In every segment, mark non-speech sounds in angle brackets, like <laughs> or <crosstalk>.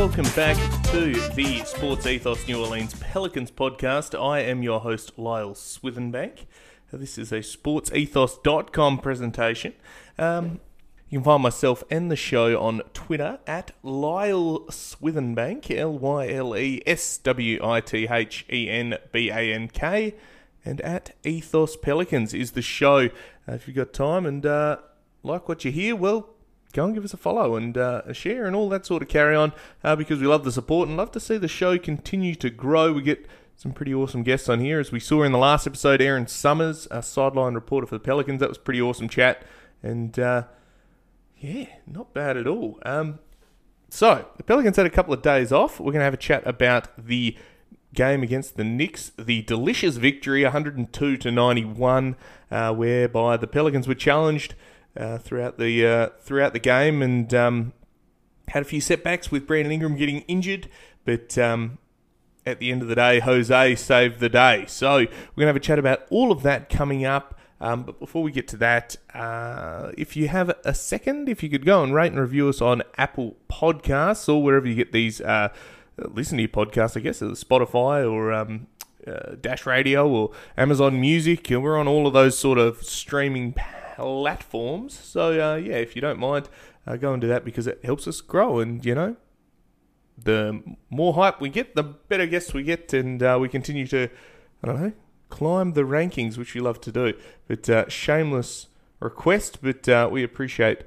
Welcome back to the Sports Ethos New Orleans Pelicans podcast. I am your host, Lyle Swithenbank. This is a sportsethos.com presentation. Um, you can find myself and the show on Twitter at Lyle Swithenbank, L Y L E S W I T H E N B A N K, and at Ethos Pelicans is the show. Uh, if you've got time and uh, like what you hear, well, go and give us a follow and uh, a share and all that sort of carry on uh, because we love the support and love to see the show continue to grow. We get some pretty awesome guests on here, as we saw in the last episode. Aaron Summers, a sideline reporter for the Pelicans, that was pretty awesome chat, and uh, yeah, not bad at all. Um, so the Pelicans had a couple of days off. We're going to have a chat about the game against the Knicks, the delicious victory, 102 to 91, uh, whereby the Pelicans were challenged uh, throughout the uh, throughout the game and um, had a few setbacks with Brandon Ingram getting injured, but um, at the end of the day, Jose saved the day. So we're gonna have a chat about all of that coming up. Um, but before we get to that, uh, if you have a second, if you could go and rate and review us on Apple Podcasts or wherever you get these, uh, listen to your podcasts, I guess, uh, Spotify or um, uh, Dash Radio or Amazon Music. We're on all of those sort of streaming platforms. So uh, yeah, if you don't mind, uh, go and do that because it helps us grow. And you know, the more hype we get, the better guests we get, and uh, we continue to, I don't know, climb the rankings, which we love to do. But uh, shameless request, but uh, we appreciate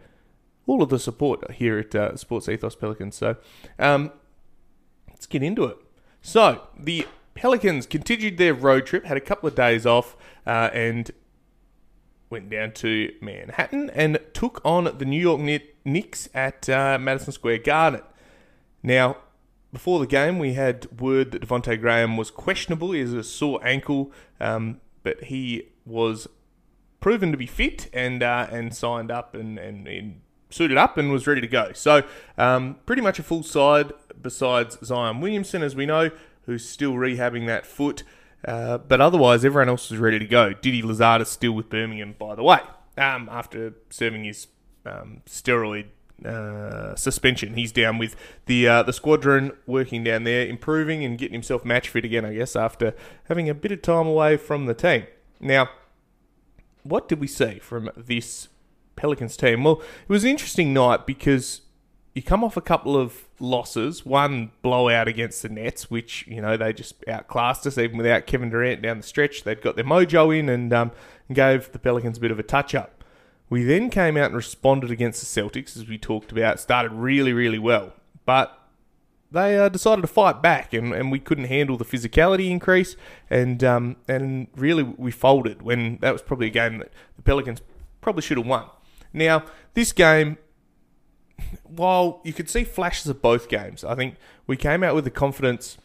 all of the support here at uh, Sports Ethos Pelicans. So um, let's get into it. So the Pelicans continued their road trip, had a couple of days off, and went down to Manhattan and took on the New York Knicks at uh, Madison Square Garden. Now, before the game, we had word that Devonte Graham was questionable. He has a sore ankle, um, but he was proven to be fit and uh, and signed up and, and, and suited up and was ready to go. So, um, pretty much a full side besides Zion Williamson, as we know, who's still rehabbing that foot. Uh, but otherwise, everyone else was ready to go. Didi Louzada is still with Birmingham, by the way, um, after serving his um, steroid uh, suspension. He's down with the uh, the squadron, working down there, improving and getting himself match fit again, I guess, after having a bit of time away from the team. Now, what did we see from this Pelicans team? Well, it was an interesting night because you come off a couple of losses, one blowout against the Nets, which you know they just outclassed us even without Kevin Durant down the stretch. They'd got their mojo in and um, gave the Pelicans a bit of a touch up. We then came out and responded against the Celtics, as we talked about. Started really, really well, but they uh, decided to fight back, and, and we couldn't handle the physicality increase, and um, and really we folded when that was probably a game that the Pelicans probably should have won. Now this game, while you could see flashes of both games, I think we came out with the confidence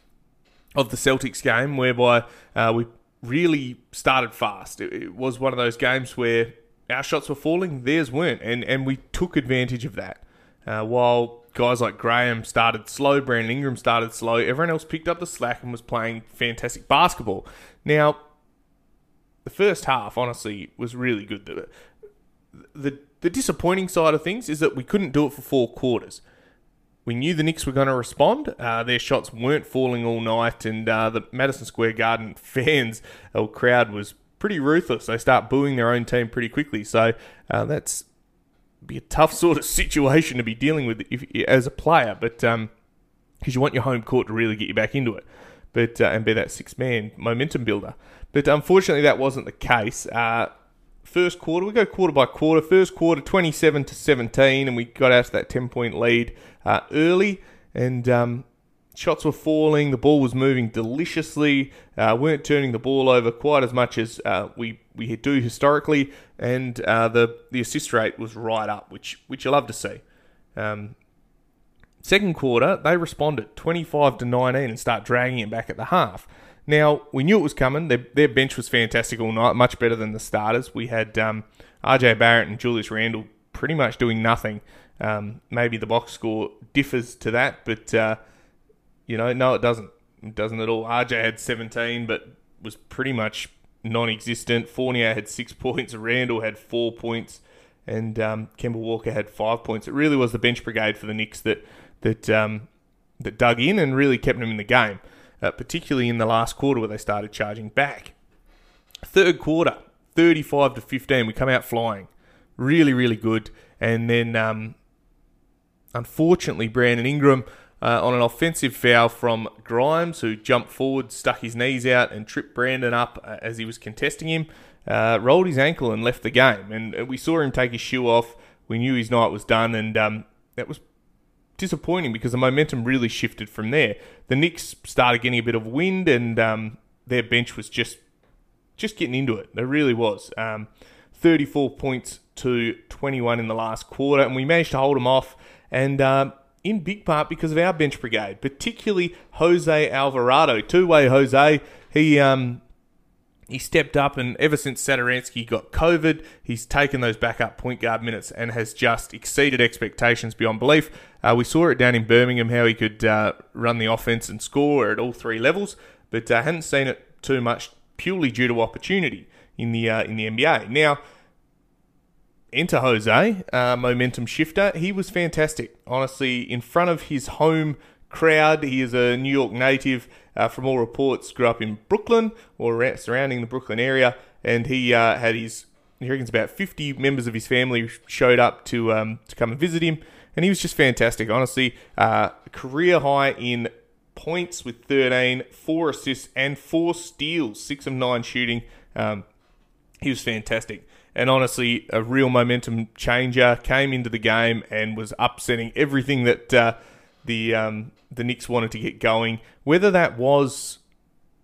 of the Celtics game, whereby uh, we really started fast. It, it was one of those games where our shots were falling, theirs weren't, and and we took advantage of that. Uh, while guys like Graham started slow, Brandon Ingram started slow, everyone else picked up the slack and was playing fantastic basketball. Now, the first half, honestly, was really good. The, the, the disappointing side of things is that we couldn't do it for four quarters. We knew the Knicks were going to respond. Uh, their shots weren't falling all night, and uh, the Madison Square Garden <laughs> fans or crowd was pretty ruthless. They start booing their own team pretty quickly. So uh, that's be a tough sort of <laughs> situation to be dealing with if, as a player, but um, because you want your home court to really get you back into it, but uh, and be that six man momentum builder. But unfortunately, that wasn't the case. Uh, first quarter. We go quarter by quarter. First quarter, 27 to 17, and we got out to that 10 point lead uh, early. And um, shots were falling. The ball was moving deliciously. Uh, weren't turning the ball over quite as much as uh, we we do historically, and uh, the the assist rate was right up, which which you love to see. Um, second quarter, they responded 25 to 19 and start dragging it back at the half. Now, we knew it was coming. Their, their bench was fantastic all night, much better than the starters. We had um, RJ Barrett and Julius Randle pretty much doing nothing. Um, maybe the box score differs to that, but, uh, you know, no, it doesn't. It doesn't at all. RJ had 17, but was pretty much non existent. Fournier had six <laughs> points, Randle had four points, and um, Kemba Walker had five points. It really was the bench brigade for the Knicks that, that, um, that dug in and really kept them in the game uh, particularly in the last quarter where they started charging back. Third quarter, 35 to 15, we come out flying. Really, really good. And then, um, unfortunately, Brandon Ingram uh, on an offensive foul from Grimes, who jumped forward, stuck his knees out, and tripped Brandon up uh, as he was contesting him. Uh, rolled his ankle and left the game. And uh, we saw him take his shoe off. We knew his night was done, and um, that was disappointing because the momentum really shifted from there. The Knicks started getting a bit of wind, and um, their bench was just just getting into it. There really was. Um, 34 points to 21 in the last quarter, and we managed to hold them off. And um, in big part because of our bench brigade, particularly Jose Alvarado, two-way Jose. He um, he stepped up, and ever since Satoransky got COVID, he's taken those backup point guard minutes and has just exceeded expectations beyond belief. Uh, we saw it down in Birmingham how he could uh, run the offense and score at all three levels, but uh, hadn't seen it too much purely due to opportunity in the uh, in the NBA. Now, enter Jose, uh, momentum shifter. He was fantastic, honestly, in front of his home crowd. He is a New York native. Uh, from all reports, grew up in Brooklyn or surrounding the Brooklyn area, and he uh, had his he reckons about 50 members of his family showed up to um, to come and visit him, and he was just fantastic. Honestly, uh, career high in points with 13, four assists and four steals, six of nine shooting. Um, he was fantastic. And honestly, a real momentum changer came into the game and was upsetting everything that uh, the um, the Knicks wanted to get going. Whether that was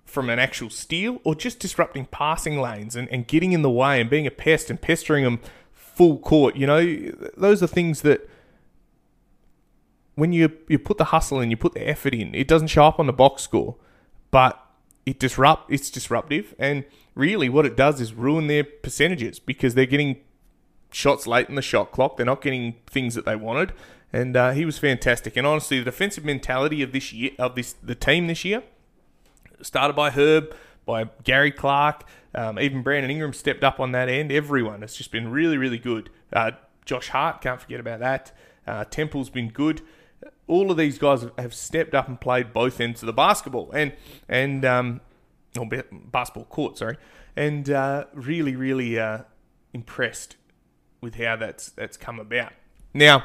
from an actual steal or just disrupting passing lanes and, and getting in the way and being a pest and pestering them full court. You know, those are things that when you you put the hustle in, you put the effort in, it doesn't show up on the box score, but it disrupt it's disruptive and really what it does is ruin their percentages because they're getting shots late in the shot clock. They're not getting things that they wanted and uh, he was fantastic. And honestly, the defensive mentality of this year, of this the team this year, started by Herb, by Gary Clark, um, even Brandon Ingram stepped up on that end. Everyone has just been really, really good. Uh, Josh Hart, can't forget about that. Uh, Temple's been good. All of these guys have stepped up and played both ends of the basketball and and um, or basketball court, sorry, and uh, really, really uh, impressed with how that's that's come about. Now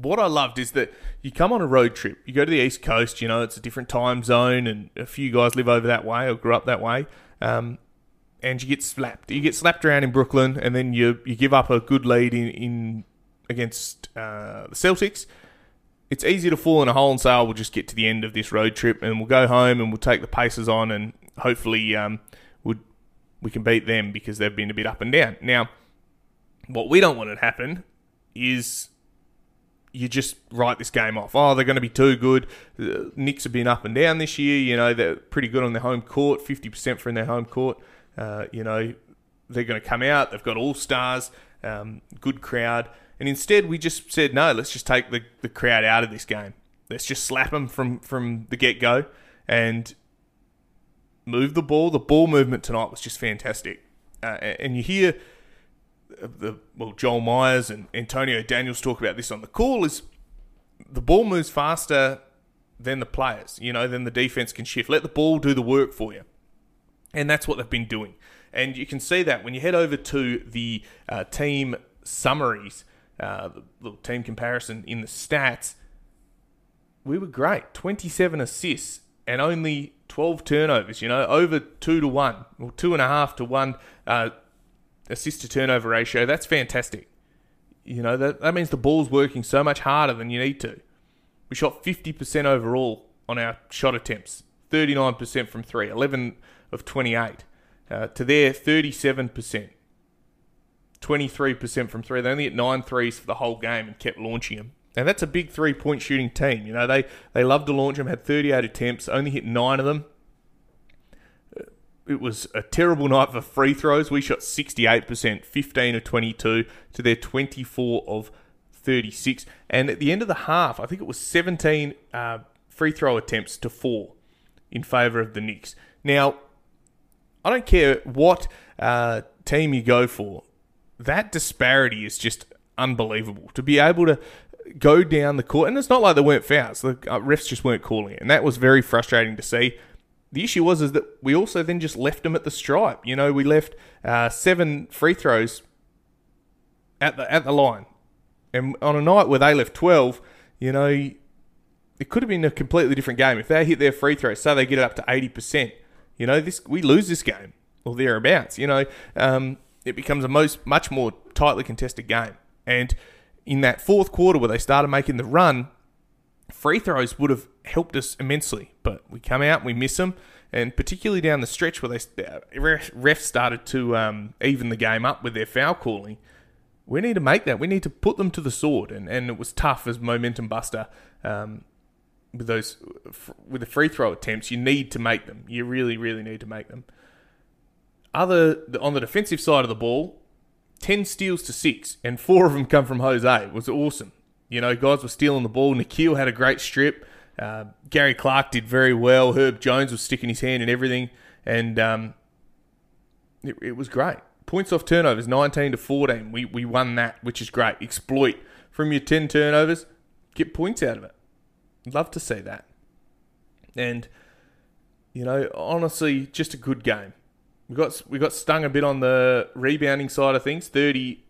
What I loved is that you come on a road trip, you go to the East Coast, you know, it's a different time zone, and a few guys live over that way or grew up that way, um, and you get slapped. You get slapped around in Brooklyn, and then you you give up a good lead in, in against uh, the Celtics. It's easy to fall in a hole and say, oh, we'll just get to the end of this road trip and we'll go home and we'll take the Pacers on and hopefully um, we we can beat them because they've been a bit up and down. Now, what we don't want to happen is you just write this game off. Oh, they're going to be too good. The Knicks have been up and down this year. You know, they're pretty good on their home court, 50% from their home court. Uh, you know, they're going to come out. They've got all stars, um, good crowd. And instead, we just said, no, let's just take the, the crowd out of this game. Let's just slap them from, from the get go and move the ball. The ball movement tonight was just fantastic. uh, and you hear the well Joel Meyers and Antonio Daniels talk about this on the call is the ball moves faster than the players. You know, then the defense can shift. Let the ball do the work for you, and that's what they've been doing. And you can see that when you head over to the uh, team summaries, uh, the little team comparison in the stats. We were great. 27 assists and only 12 turnovers, you know, over two to one, or two and a half to one uh, assist to turnover ratio. That's fantastic. You know, that, that means the ball's working so much harder than you need to. We shot 50% overall on our shot attempts, 39% from three, 11 of 28. Uh, to their 37%, 23% from three. They only hit nine threes for the whole game and kept launching them. And that's a big three point shooting team. You know, they, they love to launch them, had 38 attempts, only hit nine of them. It was a terrible night for free throws. We shot 68%, 15 of 22 to their 24 of 36. And at the end of the half, I think it was 17 uh, free throw attempts to four in favour of the Knicks. Now, I don't care what uh, team you go for, that disparity is just unbelievable. To be able to go down the court, and it's not like there weren't fouls. The uh, refs just weren't calling it, and that was very frustrating to see. The issue was is that we also then just left them at the stripe. You know, we left uh, seven free throws at the at the line, and on a night where they left twelve, you know, it could have been a completely different game if they hit their free throws. Say they get it up to eighty percent. You know, this we lose this game or thereabouts. You know, um, it becomes a most much more tightly contested game, and in that fourth quarter where they started making the run, free throws would have helped us immensely. But we come out, we miss them, and particularly down the stretch where they uh, refs started to um, even the game up with their foul calling. We need to make that. We need to put them to the sword, and, and it was tough as momentum buster. Um, with those with the free throw attempts, you need to make them. You really, really need to make them. Other on the defensive side of the ball, 10 steals to six, and four of them come from Jose. It was awesome. You know, guys were stealing the ball. Nickeil had a great strip. Uh, Gary Clark did very well. Herb Jones was sticking his hand in everything, and um, it, it, was great. Points off turnovers, 19 to 14. We, we won that, which is great. Exploit from your 10 turnovers, get points out of it. Love to see that. And, you know, honestly, just a good game. We got we got stung a bit on the rebounding side of things. Thirty,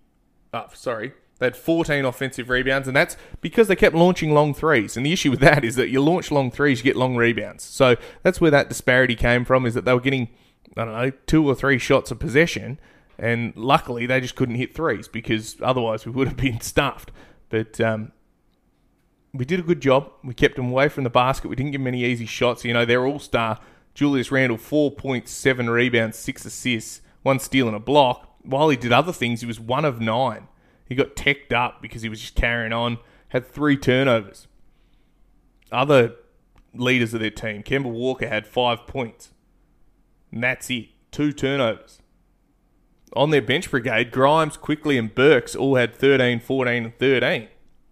oh, sorry, they had 14 offensive rebounds, and that's because they kept launching long threes. And the issue with that is that you launch long threes, you get long rebounds. So that's where that disparity came from. Is that they were getting I don't know two or three shots of possession, and luckily they just couldn't hit threes because otherwise we would have been <laughs> stuffed. But um, we did a good job. We kept them away from the basket. We didn't give them any easy shots. You know, they're all star Julius Randle, 4.7 rebounds, 6 assists, one steal and a block. While he did other things, he was one of nine. He got teched up because he was just carrying on, had three turnovers. Other leaders of their team, Kemba Walker had five points. And that's it. Two turnovers. On their bench brigade, Grimes, Quickley, and Burks all had 13, 14, and 13.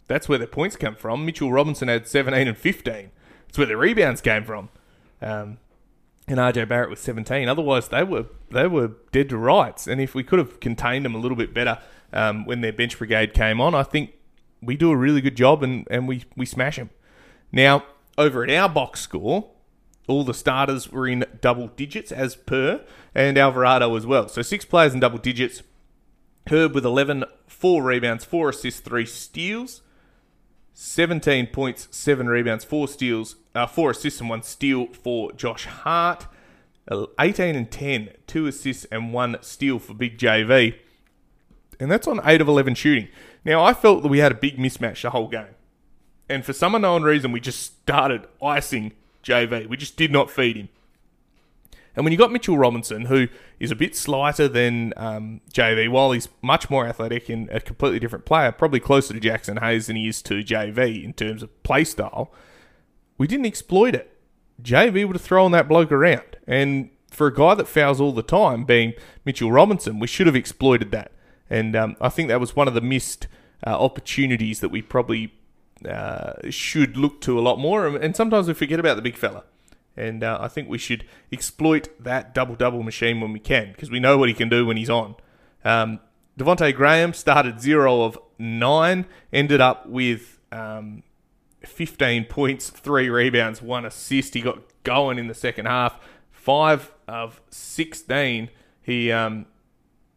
That's where their points come from. Mitchell Robinson had 17 and 15. That's where the rebounds came from. Um, and RJ Barrett was 17. Otherwise, they were they were dead to rights. And if we could have contained them a little bit better um, when their bench brigade came on, I think we do a really good job and, and we, we smash them. Now, over at our box score, all the starters were in double digits as per, and Alvarado as well. So six players in double digits. Herb with 11, four rebounds, four assists, three steals. 17 points, 7 rebounds, 4 steals, uh, 4 assists and 1 steal for Josh Hart. Uh, 18 and 10, 2 assists and 1 steal for Big JV. And that's on 8 of 11 shooting. Now, I felt that we had a big mismatch the whole game. And for some unknown reason, we just started icing JV. We just did not feed him. And when you got Mitchell Robinson, who is a bit slighter than um, JV, while he's much more athletic and a completely different player, probably closer to Jaxson Hayes than he is to JV in terms of play style, we didn't exploit it. JV would have thrown that bloke around. And for a guy that fouls all the time, being Mitchell Robinson, we should have exploited that. And um, I think that was one of the missed uh, opportunities that we probably uh, should look to a lot more. And sometimes we forget about the big fella. And uh, I think we should exploit that double double machine when we can because we know what he can do when he's on. Um, Devonte Graham started zero of nine, ended up with um, 15 points, three rebounds, one assist. He got going in the second half. Five of 16. He um,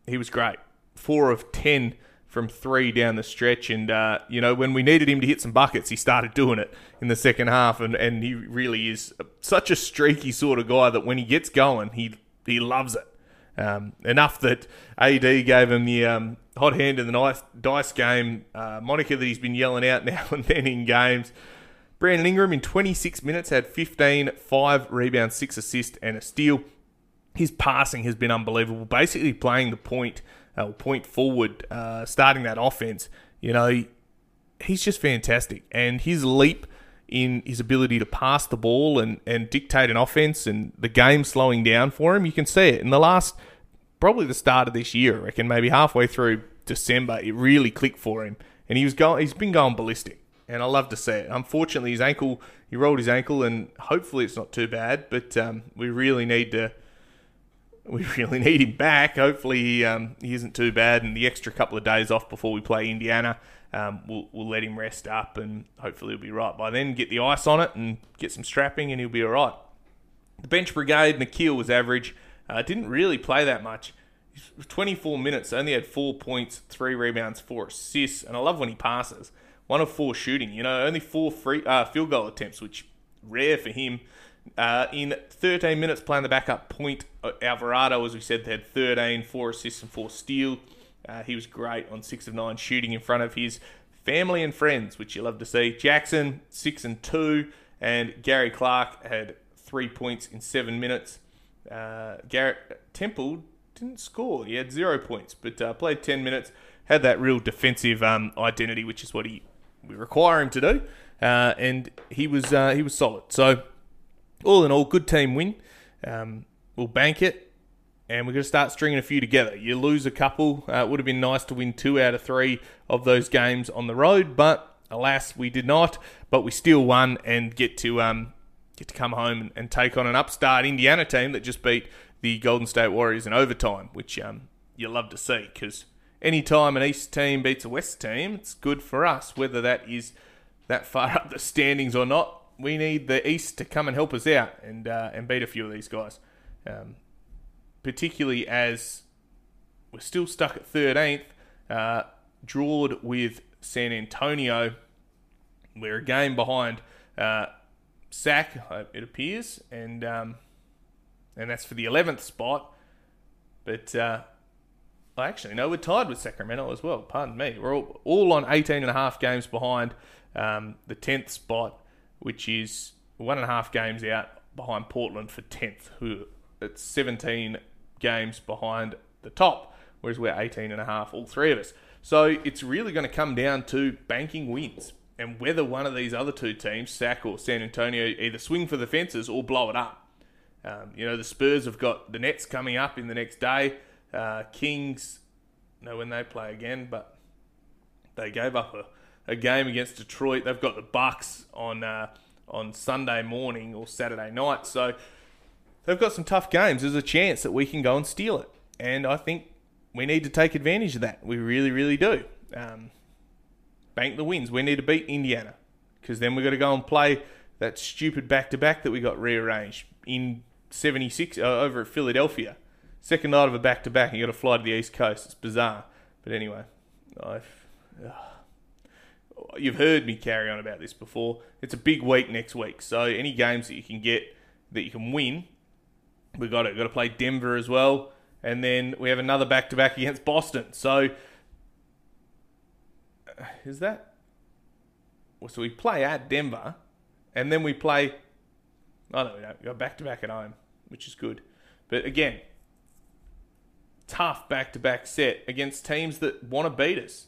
he was great. Four of 10 from three down the stretch. And, uh, you know, when we needed him to hit some buckets, he started doing it in the second half. And, and he really is such a streaky sort of guy that when he gets going, he, he loves it. Um, enough that AD gave him the um, hot hand in the dice, dice game uh, moniker that he's been yelling out <laughs> now and then in games. Brandon Ingram in 26 minutes had 15, 5 rebounds, 6 assists, and a steal. His passing has been unbelievable. Basically, playing the point uh, point forward, uh, starting that offense. You know, he's just fantastic, and his leap in his ability to pass the ball and, and dictate an offense and the game slowing down for him, you can see it in the last probably the start of this year. I reckon maybe halfway through December, it really clicked for him, and he was going. He's been going ballistic, and I love to see it. Unfortunately, his ankle, he rolled his ankle, and hopefully it's not too bad. But um, we really need to we really need him back. Hopefully, he, um, he isn't too bad, and the extra couple of days off before we play Indiana, um, we'll, we'll let him rest up, and hopefully he'll be right by then. Get the ice on it and get some strapping, and he'll be all right. The bench brigade, Nickeil was average. Uh, didn't really play that much. 24 minutes, only had four points, three rebounds, four assists, and I love when he passes. One of four shooting, you know, only four free uh, field goal attempts, which rare for him. Uh, in 13 minutes playing the backup point, uh, Alvarado, as we said, had 13, 4 assists and 4 steal. Uh, he was great on 6 of 9 shooting in front of his family and friends, which you love to see. Jaxson, 6 and 2, and Gary Clark had 3 points in 7 minutes. Uh, Garrett Temple didn't score. He had 0 points, but uh, played 10 minutes, had that real defensive um, identity, which is what he we require him to do. Uh, and he was he was solid. So all in all, good team win. Um, we'll bank it, and we're going to start stringing a few together. You lose a couple. Uh, it would have been nice to win two out of three of those games on the road, but alas, we did not. But we still won and get to um, get to come home and, and, take on an upstart Indiana team that just beat the Golden State Warriors in overtime, which um, you love to see because anytime an East team beats a West team, it's good for us, whether that is that far <laughs> up the standings or not we need the East to come and help us out and uh, and beat a few of these guys, um, particularly as we're still stuck at 13th, uh, drawed with San Antonio. We're a game behind uh, SAC, uh, it appears, and um, and that's for the 11th spot. But uh, actually, no, we're tied with Sacramento as well. Pardon me. We're all, all on 18 and a half games behind um, the 10th spot which is one and a half games out behind Portland for 10th, who it's 17 games behind the top, whereas we're 18 and a half, all three of us. So it's really going to come down to banking wins and whether one of these other two teams, SAC or San Antonio, either swing for the fences or blow it up. Um, you know, the Spurs have got the Nets coming up in the next day. Uh, Kings, know when they play again, but they gave up a a game against Detroit. They've got the Bucks on uh, on Sunday morning or Saturday night, so they've got some tough games. There's a chance that we can go and steal it, and I think we need to take advantage of that. We really, really do. Um, bank the wins. We need to beat Indiana because then we've got to go and play that stupid back to back that we got rearranged in 76 uh, over at Philadelphia. Second night of a back to back, you got to fly to the East Coast. It's bizarre. But anyway, I've. You've heard me carry on about this before. It's a big week next week, so any games that you can get that you can win, we got it. Got to play Denver as well, and then we have another back to back against Boston. So uh, is that? So we play at Denver, and then we play. Oh no, we don't. We got back to back at home, which is good. But again, tough back to back set against teams that want to beat us.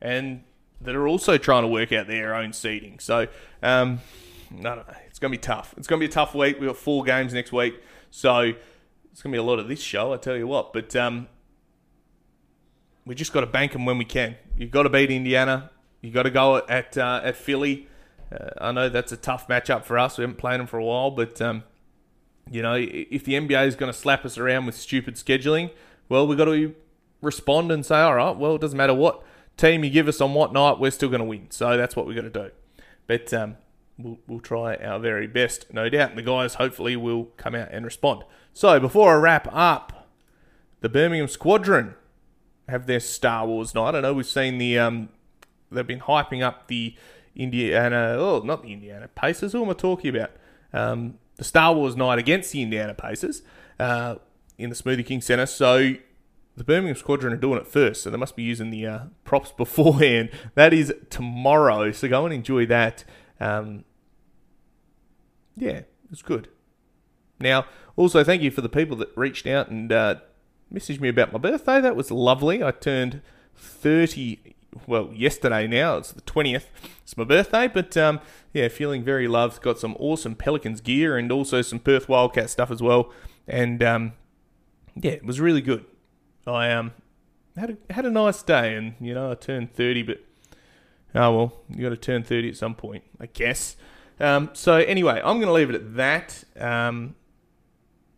And that are also trying to work out their own seeding. So, um. It's going to be tough. It's going to be a tough week. We've got four games next week. So, it's going to be a lot of this show, I tell you what. But um, we just got to bank them when we can. You've got to beat Indiana. You've got to go at, uh, at Philly. Uh, I know that's a tough matchup for us. We haven't played them for a while, but um, you know, if the NBA is going to slap us around with stupid scheduling, well, we've got to respond and say, all right, well, it doesn't matter what team you give us on what night, we're still going to win. So that's what we've got to do. But um, we'll, we'll try our very best, no doubt. And the guys hopefully will come out and respond. So before I wrap up, the Birmingham Squadron have their Star Wars night. I know we've seen the um, they've been hyping up the Indiana, oh, not the Indiana Pacers. Who am I talking about? Um, the Star Wars night against the Indiana Pacers uh, in the Smoothie King Centre. So the Birmingham Squadron are doing it first, so they must be using the uh, props <laughs> beforehand. That is tomorrow, so go and enjoy that. Um, yeah, it's good. Now, also, thank you for the people that reached out and uh, messaged me about my birthday. That was lovely. I turned 30, well, yesterday now. It's the 20th. It's my birthday, but um, yeah, feeling very loved. Got some awesome Pelicans gear and also some Perth Wildcat stuff as well. And um, yeah, it was really good. I um had a, had a nice day, and you know I turned 30, but oh well, you got to turn 30 at some point, I guess. Um, so anyway, I'm going to leave it at that. Um,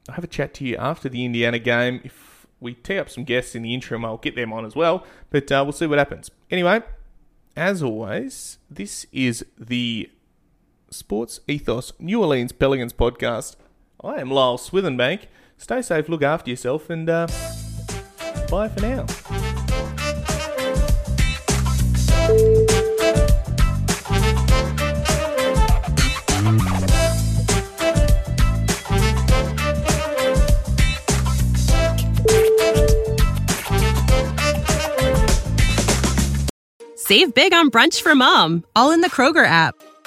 I'll have a chat to you after the Indiana game. If we tee up some guests in the interim, I'll get them on as well. But uh, we'll see what happens. Anyway, as always, this is the Sports Ethos New Orleans Pelicans podcast. I am Lyle Swithenbank. Stay safe, look after yourself, and uh, bye for now. Save big on brunch for mom, all in the Kroger app.